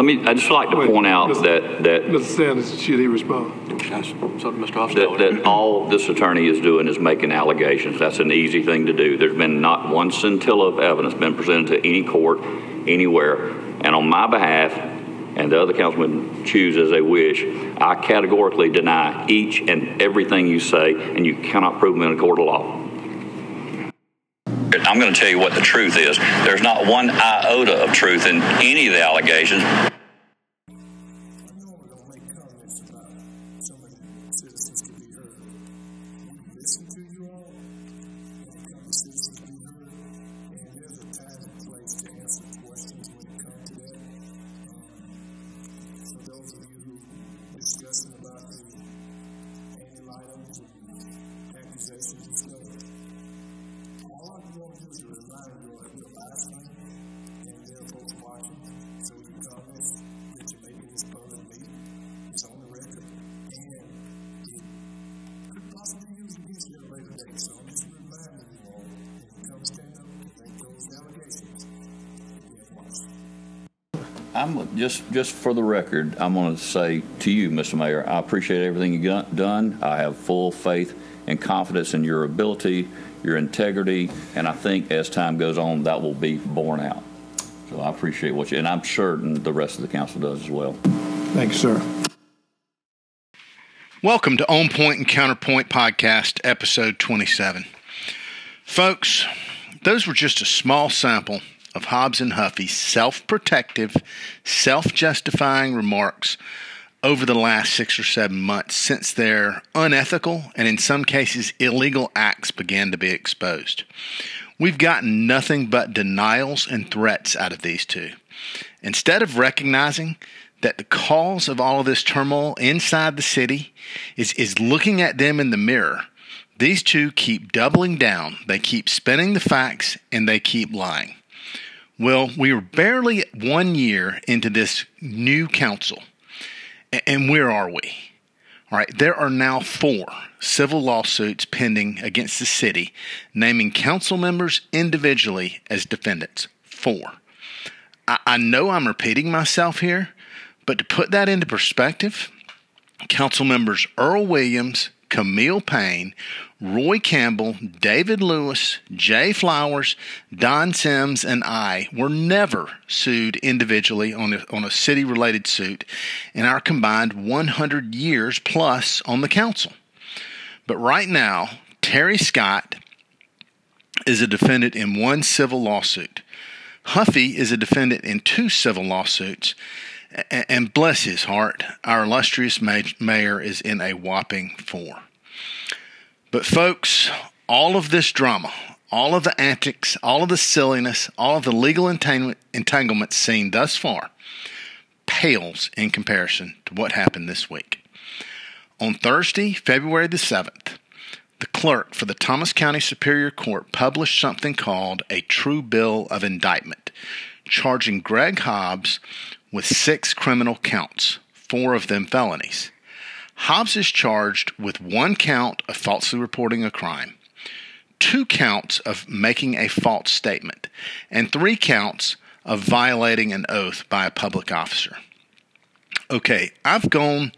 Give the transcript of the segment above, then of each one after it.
Let me, I'd just like to Wait, point out Mr. that, that, Mr. Sanders, should he respond? That's something Mr. that, Hofstadter. that all this attorney is doing is making allegations. That's an easy thing to do. There's been not one scintilla of evidence been presented to any court, anywhere. And on my behalf, and the other councilmen choose as they wish, I categorically deny each and everything you say, and you cannot prove them in a court of law. I'm going to tell you what the truth is. There's not one iota of truth in any of the allegations. I'm just just for the record, I'm going to say to you, Mr. Mayor, I appreciate everything you've done. I have full faith and confidence in your ability, your integrity, and I think as time goes on, that will be borne out. So I appreciate what you, and I'm certain the rest of the council does as well. Thank you, sir. Welcome to On Point and Counterpoint Podcast, episode 27. Folks, those were just a small sample of Hobbs and Huffy's self protective, self justifying remarks over the last six or seven months since their unethical and in some cases illegal acts began to be exposed. We've gotten nothing but denials and threats out of these two. Instead of recognizing that the cause of all of this turmoil inside the city is, is looking at them in the mirror, these two keep doubling down. They keep spinning the facts and they keep lying. Well, we are barely one year into this new council. And where are we? All right, there are now four civil lawsuits pending against the city, naming council members individually as defendants. Four. I, I know I'm repeating myself here, but to put that into perspective, council members Earl Williams, Camille Payne, Roy Campbell, David Lewis, Jay Flowers, Don Sims, and I were never sued individually on a, on a city related suit in our combined 100 years plus on the council. But right now, Terry Scott is a defendant in one civil lawsuit. Huffy is a defendant in two civil lawsuits. And bless his heart, our illustrious mayor is in a whopping four. But, folks, all of this drama, all of the antics, all of the silliness, all of the legal entanglements seen thus far pales in comparison to what happened this week. On Thursday, February the 7th, the clerk for the Thomas County Superior Court published something called a true bill of indictment, charging Greg Hobbs with six criminal counts, four of them felonies. Hobbs is charged with one count of falsely reporting a crime, two counts of making a false statement, and three counts of violating an oath by a public officer. Okay, I've gone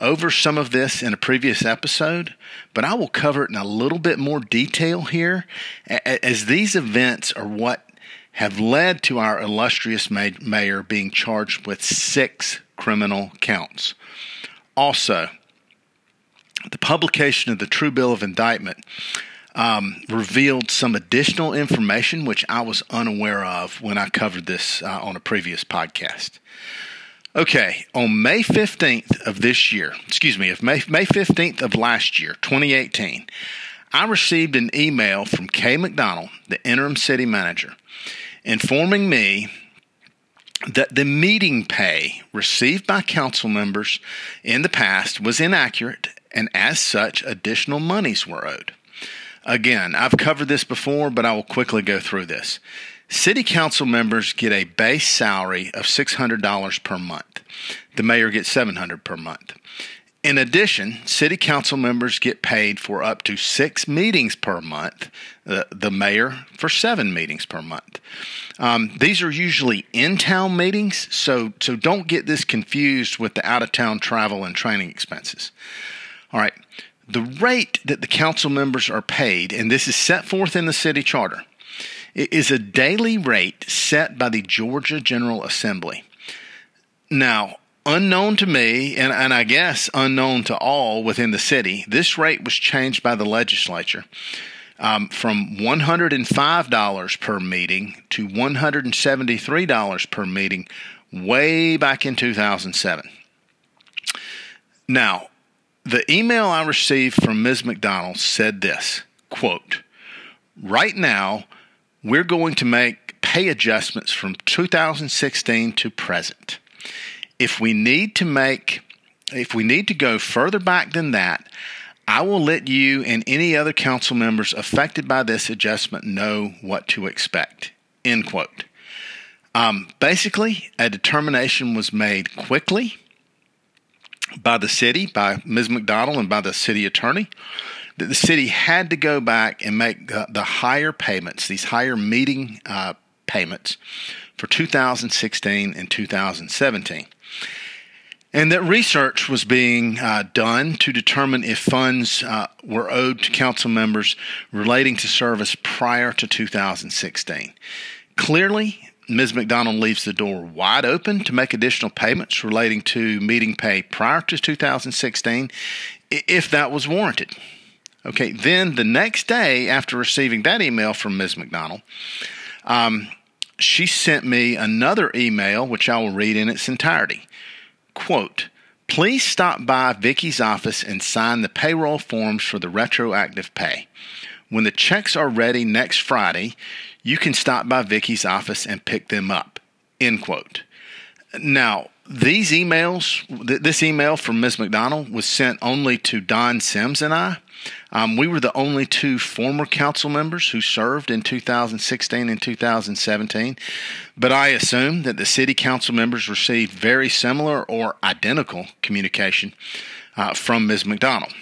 over some of this in a previous episode, but I will cover it in a little bit more detail here, as these events are what have led to our illustrious ma- mayor being charged with six criminal counts. Also, the publication of the True Bill of Indictment um, revealed some additional information which I was unaware of when I covered this uh, on a previous podcast. Okay, on May 15th of this year, excuse me, of May, May 15th of last year, 2018, I received an email from Kay McDonald, the interim city manager, informing me that the meeting pay received by council members in the past was inaccurate, and as such, additional monies were owed. Again, I've covered this before, but I will quickly go through this. City council members get a base salary of $600 per month. The mayor gets 700 per month. In addition, city council members get paid for up to six meetings per month, the, the mayor for seven meetings per month. Um, these are usually in town meetings, so, so don't get this confused with the out of town travel and training expenses. All right, the rate that the council members are paid, and this is set forth in the city charter, is a daily rate set by the Georgia General Assembly. Now, unknown to me, and, and I guess unknown to all within the city, this rate was changed by the legislature um, from $105 per meeting to $173 per meeting way back in 2007. Now, the email I received from Ms. McDonald said this quote, Right now, we're going to make pay adjustments from 2016 to present. If we need to make, if we need to go further back than that, I will let you and any other council members affected by this adjustment know what to expect. End quote. Um, basically, a determination was made quickly by the city, by Ms. McDonald, and by the city attorney that the city had to go back and make the, the higher payments, these higher meeting uh, payments for 2016 and 2017 and that research was being uh, done to determine if funds uh, were owed to council members relating to service prior to 2016. Clearly, Ms. McDonald leaves the door wide open to make additional payments relating to meeting pay prior to 2016 if that was warranted. Okay, then the next day after receiving that email from Ms. McDonald, um, she sent me another email, which I will read in its entirety. Quote, Please stop by Vicki's office and sign the payroll forms for the retroactive pay. When the checks are ready next Friday, you can stop by Vicki's office and pick them up. End quote. Now, these emails, this email from Ms. McDonald was sent only to Don Sims and I. Um, we were the only two former council members who served in 2016 and 2017, but I assume that the city council members received very similar or identical communication uh, from Ms. McDonald.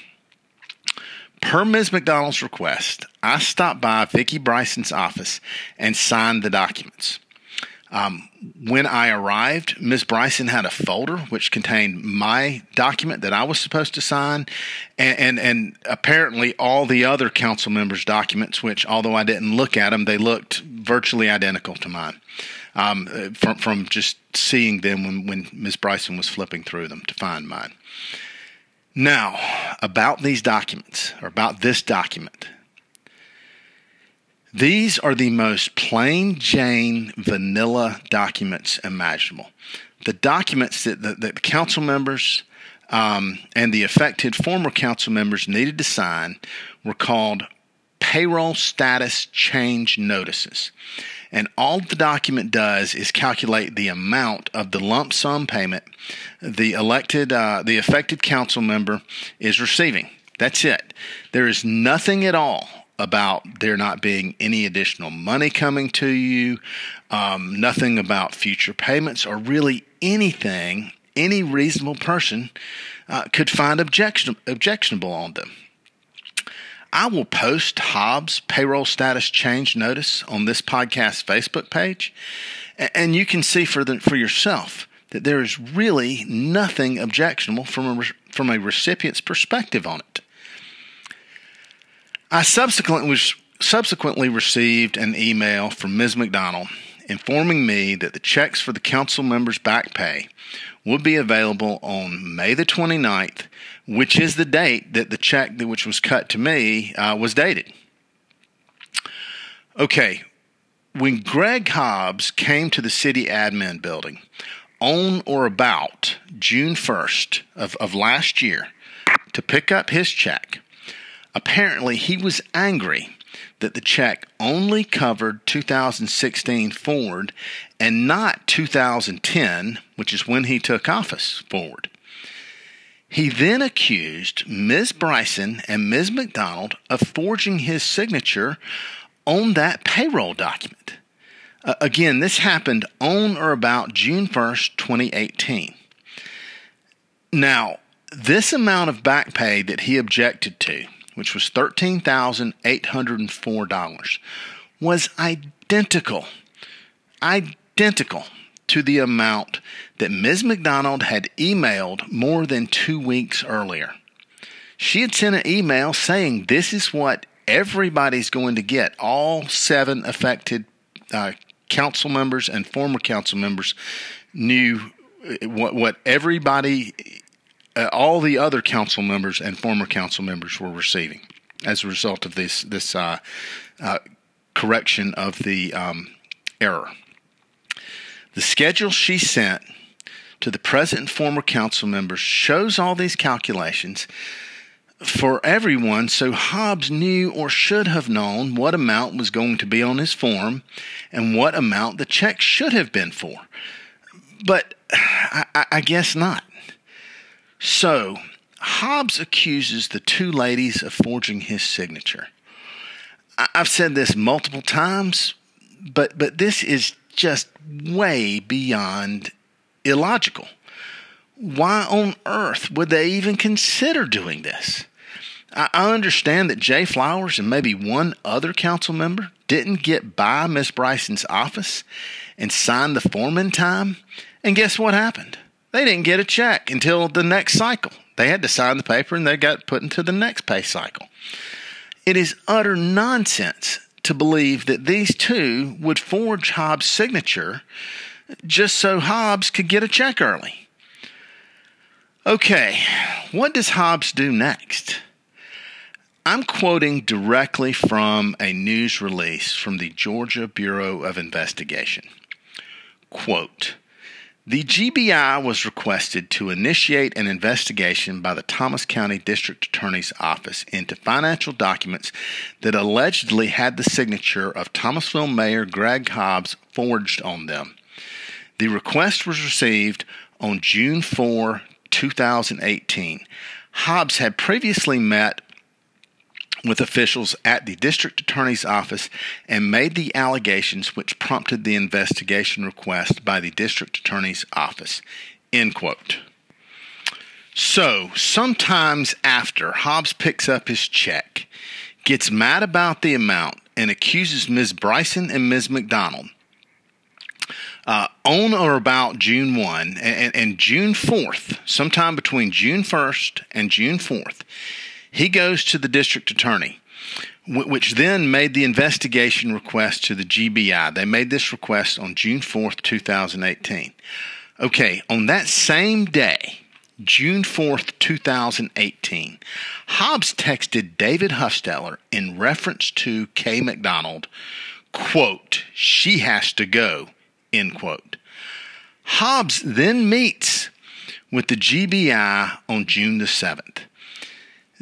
Per Ms. McDonald's request, I stopped by Vicki Bryson's office and signed the documents. Um, when I arrived, Ms. Bryson had a folder which contained my document that I was supposed to sign, and, and, and apparently all the other council members' documents, which although I didn't look at them, they looked virtually identical to mine. Um, from from just seeing them when when Ms. Bryson was flipping through them to find mine. Now, about these documents, or about this document, these are the most plain Jane vanilla documents imaginable. The documents that the, the council members um, and the affected former council members needed to sign were called payroll status change notices. And all the document does is calculate the amount of the lump sum payment the elected, uh, the affected council member is receiving. That's it. There is nothing at all about there not being any additional money coming to you, um, nothing about future payments, or really anything any reasonable person uh, could find objection, objectionable on them. I will post Hobbs payroll status change notice on this podcast Facebook page, and you can see for the, for yourself that there is really nothing objectionable from a, from a recipient's perspective on it. I subsequently, subsequently received an email from Ms. McDonald informing me that the checks for the council members' back pay would be available on May the 29th, which is the date that the check which was cut to me uh, was dated. Okay, when Greg Hobbs came to the city admin building on or about June 1st of, of last year to pick up his check, Apparently, he was angry that the check only covered 2016 forward and not 2010, which is when he took office forward. He then accused Ms. Bryson and Ms. McDonald of forging his signature on that payroll document. Uh, again, this happened on or about June 1st, 2018. Now, this amount of back pay that he objected to, which was $13,804, was identical, identical to the amount that Ms. McDonald had emailed more than two weeks earlier. She had sent an email saying this is what everybody's going to get. All seven affected uh, council members and former council members knew what, what everybody, uh, all the other council members and former council members were receiving as a result of this this uh, uh correction of the um, error. The schedule she sent to the present and former council members shows all these calculations for everyone, so Hobbs knew or should have known what amount was going to be on his form and what amount the check should have been for. But I, I guess not. So, Hobbs accuses the two ladies of forging his signature. I've said this multiple times, but but this is just way beyond illogical. Why on earth would they even consider doing this? I understand that Jay Flowers and maybe one other council member didn't get by Miss Bryson's office and sign the form in time. And guess what happened? They didn't get a check until the next cycle. They had to sign the paper and they got put into the next pay cycle. It is utter nonsense to believe that these two would forge Hobbs' signature just so Hobbs could get a check early. Okay, what does Hobbs do next? I'm quoting directly from a news release from the Georgia Bureau of Investigation. Quote, the GBI was requested to initiate an investigation by the Thomas County District Attorney's Office into financial documents that allegedly had the signature of Thomasville Mayor Greg Hobbs forged on them. The request was received on June 4, 2018. Hobbs had previously met with officials at the district attorney's office and made the allegations which prompted the investigation request by the district attorney's office. End quote. So, sometimes after Hobbs picks up his check, gets mad about the amount, and accuses Ms. Bryson and Ms. McDonald uh, on or about June 1 and, and, June 4th, sometime between June 1st and June 4th, he goes to the district attorney, which then made the investigation request to the GBI. They made this request on June 4th, 2018. Okay, on that same day, June 4th, 2018, Hobbs texted David Huffstetter in reference to Kay McDonald, quote, she has to go, end quote. Hobbs then meets with the GBI on June the 7th.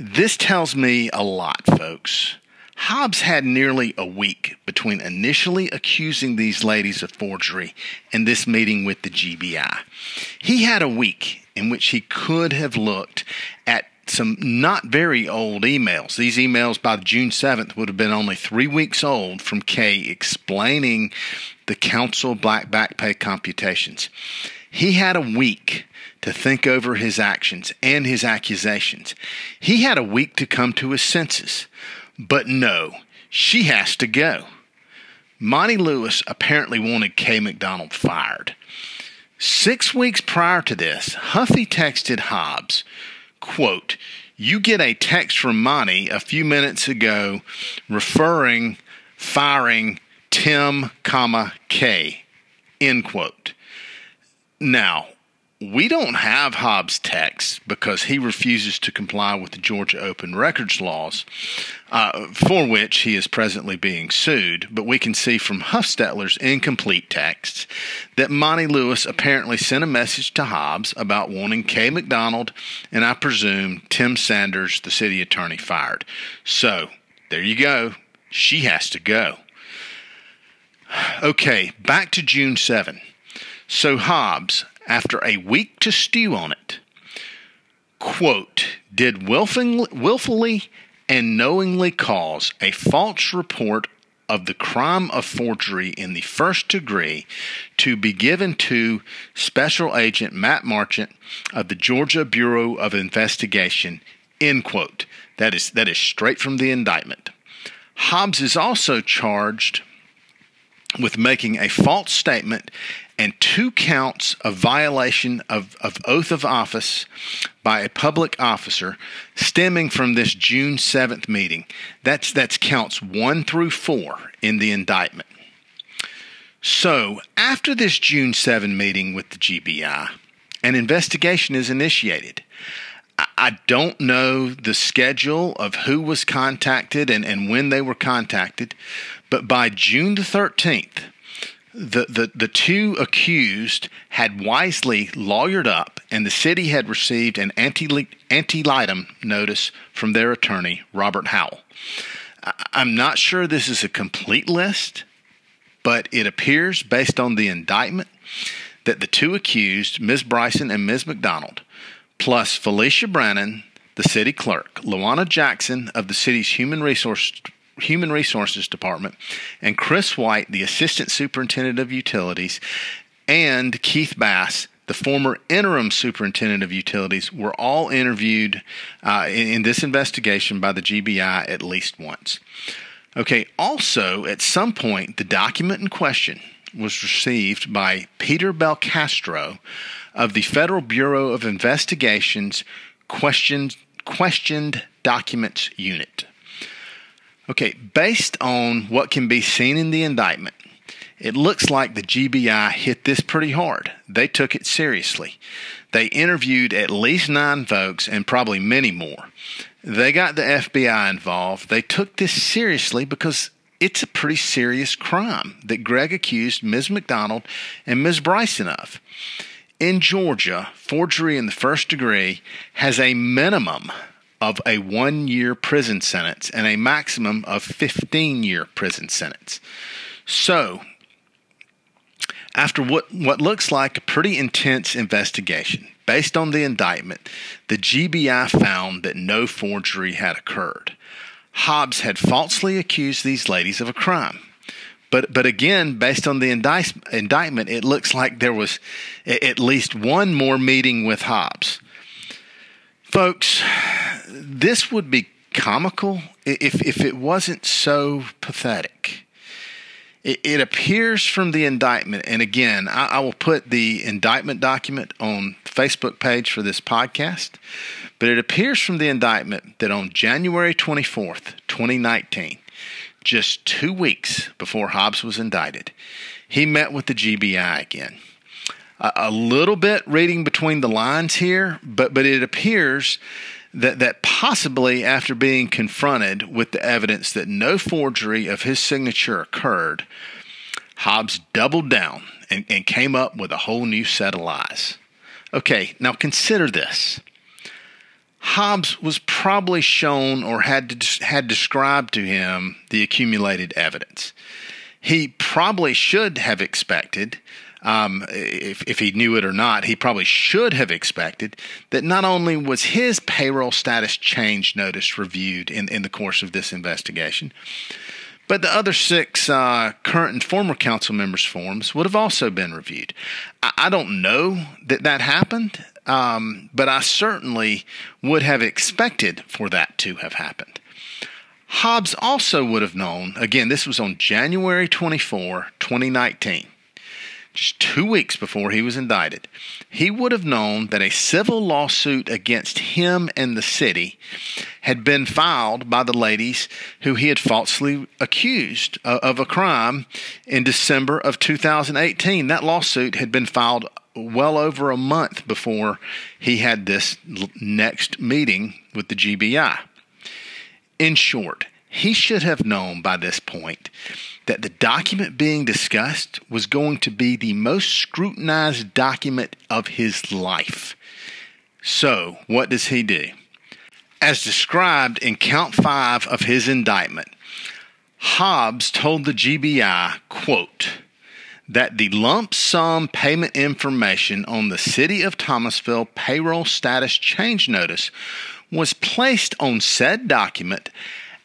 This tells me a lot, folks. Hobbs had nearly a week between initially accusing these ladies of forgery and this meeting with the GBI. He had a week in which he could have looked at some not very old emails. These emails by June 7th would have been only three weeks old from Kay explaining the council black back pay computations. He had a week to think over his actions and his accusations. He had a week to come to his senses. But no, she has to go. Monty Lewis apparently wanted Kay McDonald fired. Six weeks prior to this, Huffy texted Hobbs, quote, You get a text from Monty a few minutes ago referring, firing Tim, comma, Kay, end quote. Now, we don't have Hobbs' text because he refuses to comply with the Georgia Open Records laws, uh, for which he is presently being sued. But we can see from Huffstetter's incomplete texts that Monty Lewis apparently sent a message to Hobbs about wanting Kay McDonald and I presume Tim Sanders, the city attorney, fired. So there you go. She has to go. Okay, back to June 7. So Hobbs, after a week to stew on it, quote, did willfully, willfully and knowingly cause a false report of the crime of forgery in the first degree to be given to Special Agent Matt Marchant of the Georgia Bureau of Investigation. End quote. That is that is straight from the indictment. Hobbs is also charged with making a false statement and two counts of violation of, of oath of office by a public officer stemming from this June 7th meeting. That's, that's counts one through four in the indictment. So, after this June 7 meeting with the GBI, an investigation is initiated. I don't know the schedule of who was contacted and, and when they were contacted, but by June the 13th, the, the, the two accused had wisely lawyered up, and the city had received an ante litem notice from their attorney, Robert Howell. I'm not sure this is a complete list, but it appears, based on the indictment, that the two accused, Ms. Bryson and Ms. McDonald, plus Felicia Brannon, the city clerk, Luana Jackson of the city's human resource Human Resources Department, and Chris White, the Assistant Superintendent of Utilities, and Keith Bass, the former interim superintendent of utilities, were all interviewed uh, in, in this investigation by the GBI at least once. Okay, also, at some point, the document in question was received by Peter Belcastro of the Federal Bureau of Investigation's questioned, questioned documents unit. Okay, based on what can be seen in the indictment, it looks like the GBI hit this pretty hard. They took it seriously. They interviewed at least nine folks and probably many more. They got the FBI involved. They took this seriously because it's a pretty serious crime that Greg accused Ms. McDonald and Ms. Bryson of. In Georgia, forgery in the first degree has a minimum of a one year prison sentence and a maximum of 15 year prison sentence. So, after what, what looks like a pretty intense investigation, based on the indictment, the GBI found that no forgery had occurred. Hobbs had falsely accused these ladies of a crime. But, but again, based on the indict, indictment, it looks like there was at least one more meeting with Hobbs. Folks, this would be comical if, if it wasn't so pathetic. It, it appears from the indictment, and again, I, I will put the indictment document on Facebook page for this podcast, but it appears from the indictment that on January 24th, 2019, just two weeks before Hobbs was indicted, he met with the GBI again a little bit reading between the lines here, but but it appears that that possibly after being confronted with the evidence that no forgery of his signature occurred, Hobbs doubled down and, and came up with a whole new set of lies. Okay, now consider this. Hobbs was probably shown or had to, had described to him the accumulated evidence. He probably should have expected um, if, if he knew it or not, he probably should have expected that not only was his payroll status change notice reviewed in, in the course of this investigation, but the other six uh, current and former council members' forms would have also been reviewed. I, I don't know that that happened, um, but I certainly would have expected for that to have happened. Hobbs also would have known, again, this was on January 24, 2019 just two weeks before he was indicted, he would have known that a civil lawsuit against him and the city had been filed by the ladies who he had falsely accused uh, of a crime in December of 2018. That lawsuit had been filed well over a month before he had this next meeting with the GBI. In short, he should have known by this point that the document being discussed was going to be the most scrutinized document of his life. So, what does he do? As described in count five of his indictment, Hobbs told the GBI, quote, that the lump sum payment information on the City of Thomasville payroll status change notice was placed on said document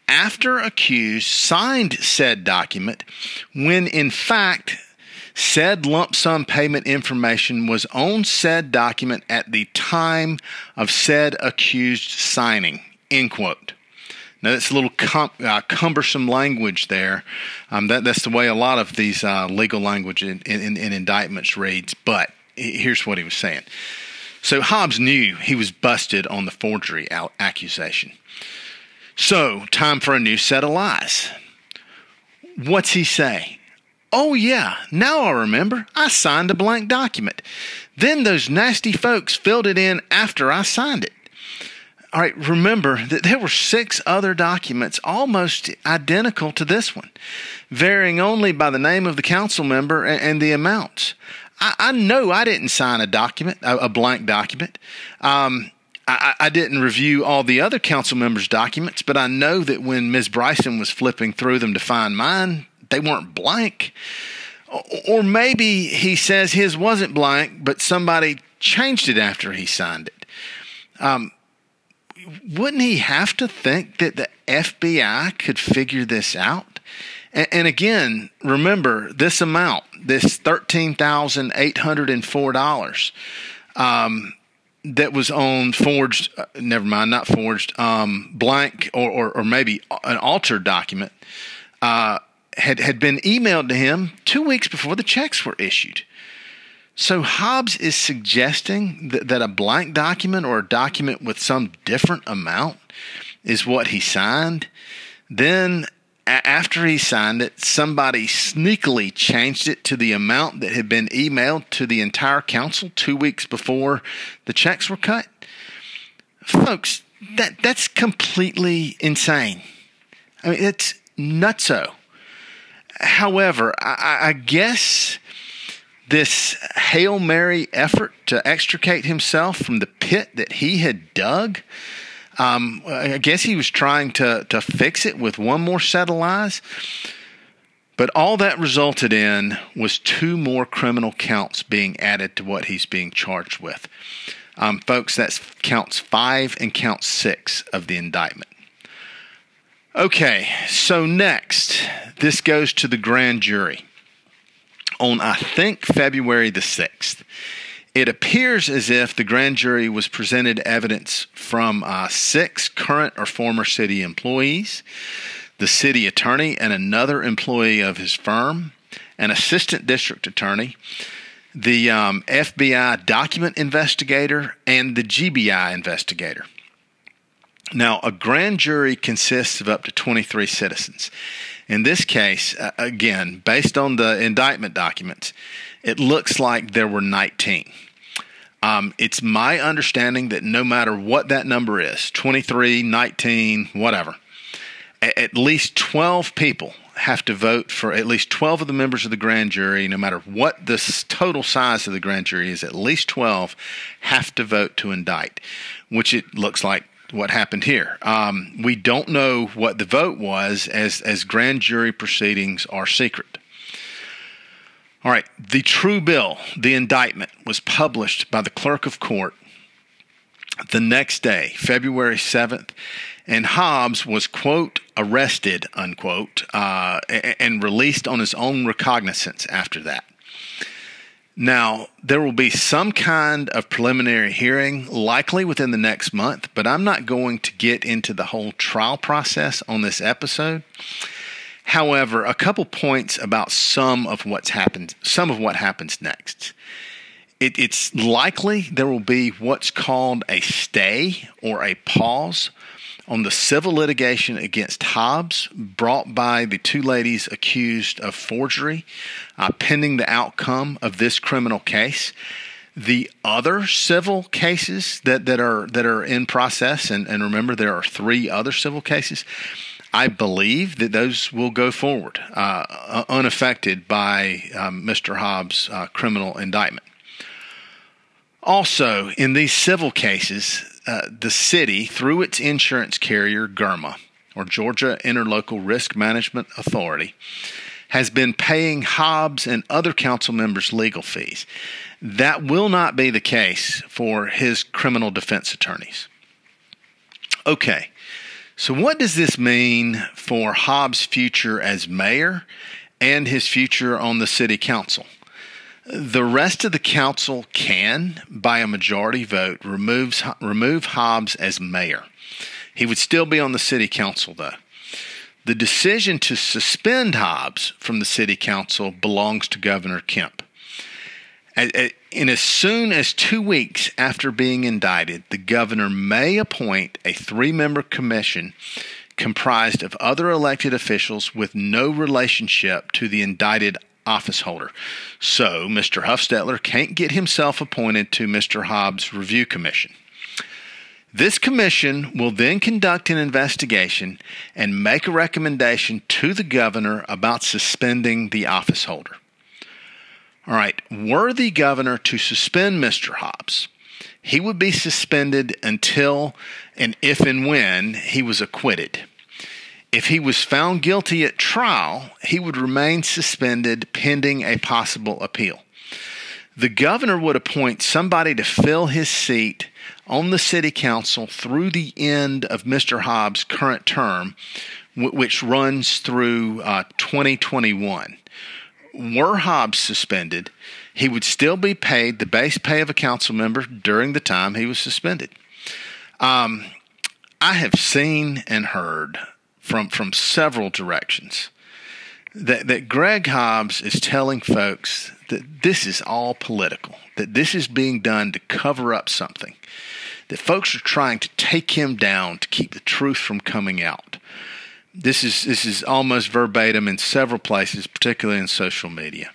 after accused signed said document when in fact said lump sum payment information was on said document at the time of said accused signing. End quote. Now that's a little uh, cumbersome language there. Um, that, that's the way a lot of these uh, legal language in, in, in indictments reads. But here's what he was saying. So Hobbs knew he was busted on the forgery accusation. So time for a new set of lies. What's he say? Oh, yeah, now I remember. I signed a blank document. Then those nasty folks filled it in after I signed it. All right, remember that there were six other documents almost identical to this one, varying only by the name of the council member and, and the amounts. I, I, know I didn't sign a document, a, a blank document. Um, I, I, didn't review all the other council members' documents, but I know that when Ms. Bryson was flipping through them to find mine, they weren't blank. Or maybe he says his wasn't blank, but somebody changed it after he signed it. Um, wouldn't he have to think that the FBI could figure this out? And, and again, remember this amount, this $13,804 um, that was on forged, uh, never mind, not forged, um, blank or, or, or, maybe an altered document. Uh, had, had been emailed to him two weeks before the checks were issued. So Hobbs is suggesting that, that a blank document or a document with some different amount is what he signed. Then, after he signed it, somebody sneakily changed it to the amount that had been emailed to the entire council two weeks before the checks were cut. Folks, that that's completely insane. I mean, it's nutso. However, I, I guess this Hail Mary effort to extricate himself from the pit that he had dug. Um, I guess he was trying to, to fix it with one more set of lies. But all that resulted in was two more criminal counts being added to what he's being charged with. Um, folks, that's counts five and count six of the indictment. Okay, so next, this goes to the grand jury on, I think, February the 6th. It appears as if the grand jury was presented evidence from uh, six current or former city employees, the city attorney and another employee of his firm, an assistant district attorney, the um, FBI document investigator, and the GBI investigator. Now, a grand jury consists of up to 23 citizens. In this case, uh, again, based on the indictment documents, it looks like there were 19. Um, it's my understanding that no matter what that number is 23, 19, whatever at least 12 people have to vote for at least 12 of the members of the grand jury, no matter what the total size of the grand jury is, at least 12 have to vote to indict, which it looks like what happened here. Um, we don't know what the vote was, as as grand jury proceedings are secret. All right, the true bill, the indictment, was published by the clerk of court the next day, February seventh, and Hobbs was quote arrested unquote uh, and released on his own recognizance after that. Now, there will be some kind of preliminary hearing, likely within the next month, but I'm not going to get into the whole trial process on this episode. However, a couple points about some of what's happened, some of what happens next. It, it's likely there will be what's called a stay or a pause on the civil litigation against Hobbs brought by the two ladies accused of forgery, uh, pending the outcome of this criminal case. The other civil cases that, that are that are in process, and, and remember there are three other civil cases. I believe that those will go forward uh, unaffected by um, Mr. Hobbs' uh, criminal indictment. Also, in these civil cases, uh, the city, through its insurance carrier, GIRMA, or Georgia Interlocal Risk Management Authority, has been paying Hobbs and other council members legal fees. That will not be the case for his criminal defense attorneys. Okay, So, what does this mean for Hobbs' future as mayor and his future on the city council? The rest of the council can, by a majority vote, removes, remove Hobbs as mayor. He would still be on the city council, though. The decision to suspend Hobbs from the city council belongs to Governor Kemp. And as soon as two weeks after being indicted, the governor may appoint a three member commission comprised of other elected officials with no relationship to the indicted office holder. So Mr. Huffstetler can't get himself appointed to Mr. Hobbs' review commission. This commission will then conduct an investigation and make a recommendation to the governor about suspending the office holder. All right, were the governor to suspend Mr. Hobbs, he would be suspended until and if and when he was acquitted. If he was found guilty at trial, he would remain suspended pending a possible appeal. The governor would appoint somebody to fill his seat on the city council through the end of Mr. Hobbs' current term, which runs through uh, 2021. Were Hobbs suspended, he would still be paid the base pay of a council member during the time he was suspended. Um, I have seen and heard from from several directions. That that Greg Hobbs is telling folks that this is all political, that this is being done to cover up something, that folks are trying to take him down to keep the truth from coming out. This is this is almost verbatim in several places, particularly in social media.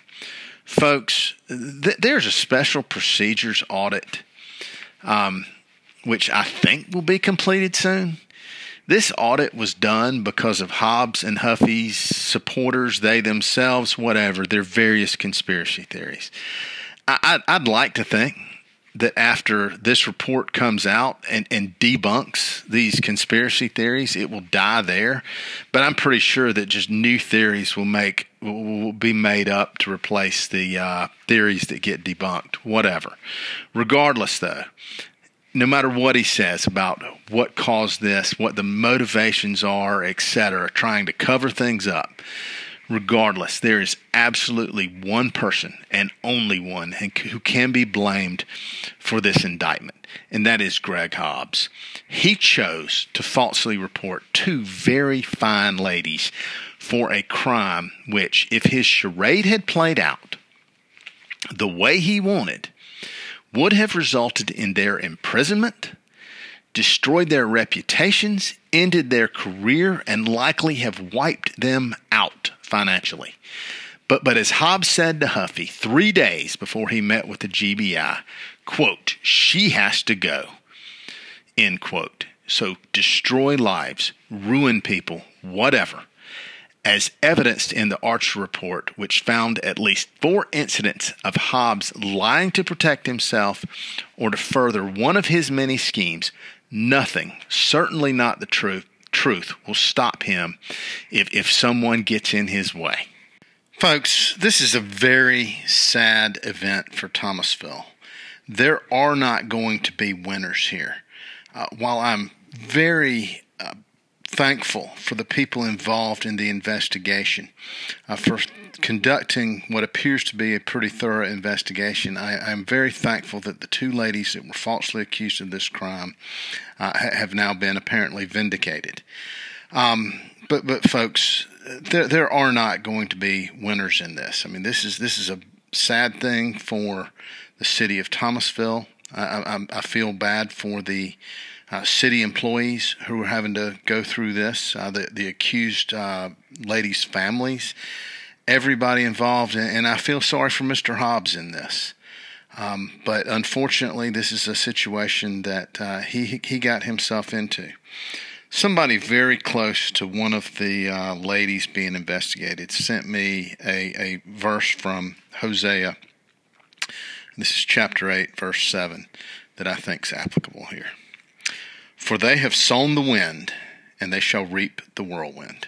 Folks, th- there's a special procedures audit, um, which I think will be completed soon. This audit was done because of Hobbs and Huffy's supporters, they themselves, whatever, their various conspiracy theories. I, would like to think that after this report comes out and, and debunks these conspiracy theories, it will die there. But I'm pretty sure that just new theories will make will be made up to replace the uh, theories that get debunked. Whatever. Regardless, though, no matter what he says about what caused this, what the motivations are, etc., trying to cover things up, regardless, there is absolutely one person and only one who can be blamed for this indictment, and that is Greg Hobbs. He chose to falsely report two very fine ladies for a crime which, if his charade had played out the way he wanted, would have resulted in their imprisonment, destroyed their reputations, ended their career, and likely have wiped them out financially. But, but as Hobbs said to Huffy three days before he met with the GBI, quote, she has to go, end quote. So destroy lives, ruin people, whatever as evidenced in the Archer report, which found at least four incidents of Hobbs lying to protect himself or to further one of his many schemes, nothing, certainly not the truth, truth will stop him if, if someone gets in his way. Folks, this is a very sad event for Thomasville. There are not going to be winners here. Uh, while I'm very uh, thankful for the people involved in the investigation, uh, for conducting what appears to be a pretty thorough investigation. I, am very thankful that the two ladies that were falsely accused of this crime uh, have now been apparently vindicated. Um, but, but folks, there, there are not going to be winners in this. I mean, this is this is a sad thing for the city of Thomasville. I, I, I feel bad for the uh, city employees who are having to go through this, uh, the, the accused uh, ladies' families, everybody involved. And I feel sorry for Mr. Hobbs in this. Um, but unfortunately, this is a situation that uh, he, he got himself into. Somebody very close to one of the uh, ladies being investigated sent me a, a verse from Hosea. This is chapter 8, verse 7, that I think is applicable here. For they have sown the wind, and they shall reap the whirlwind.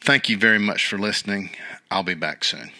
Thank you very much for listening. I'll be back soon.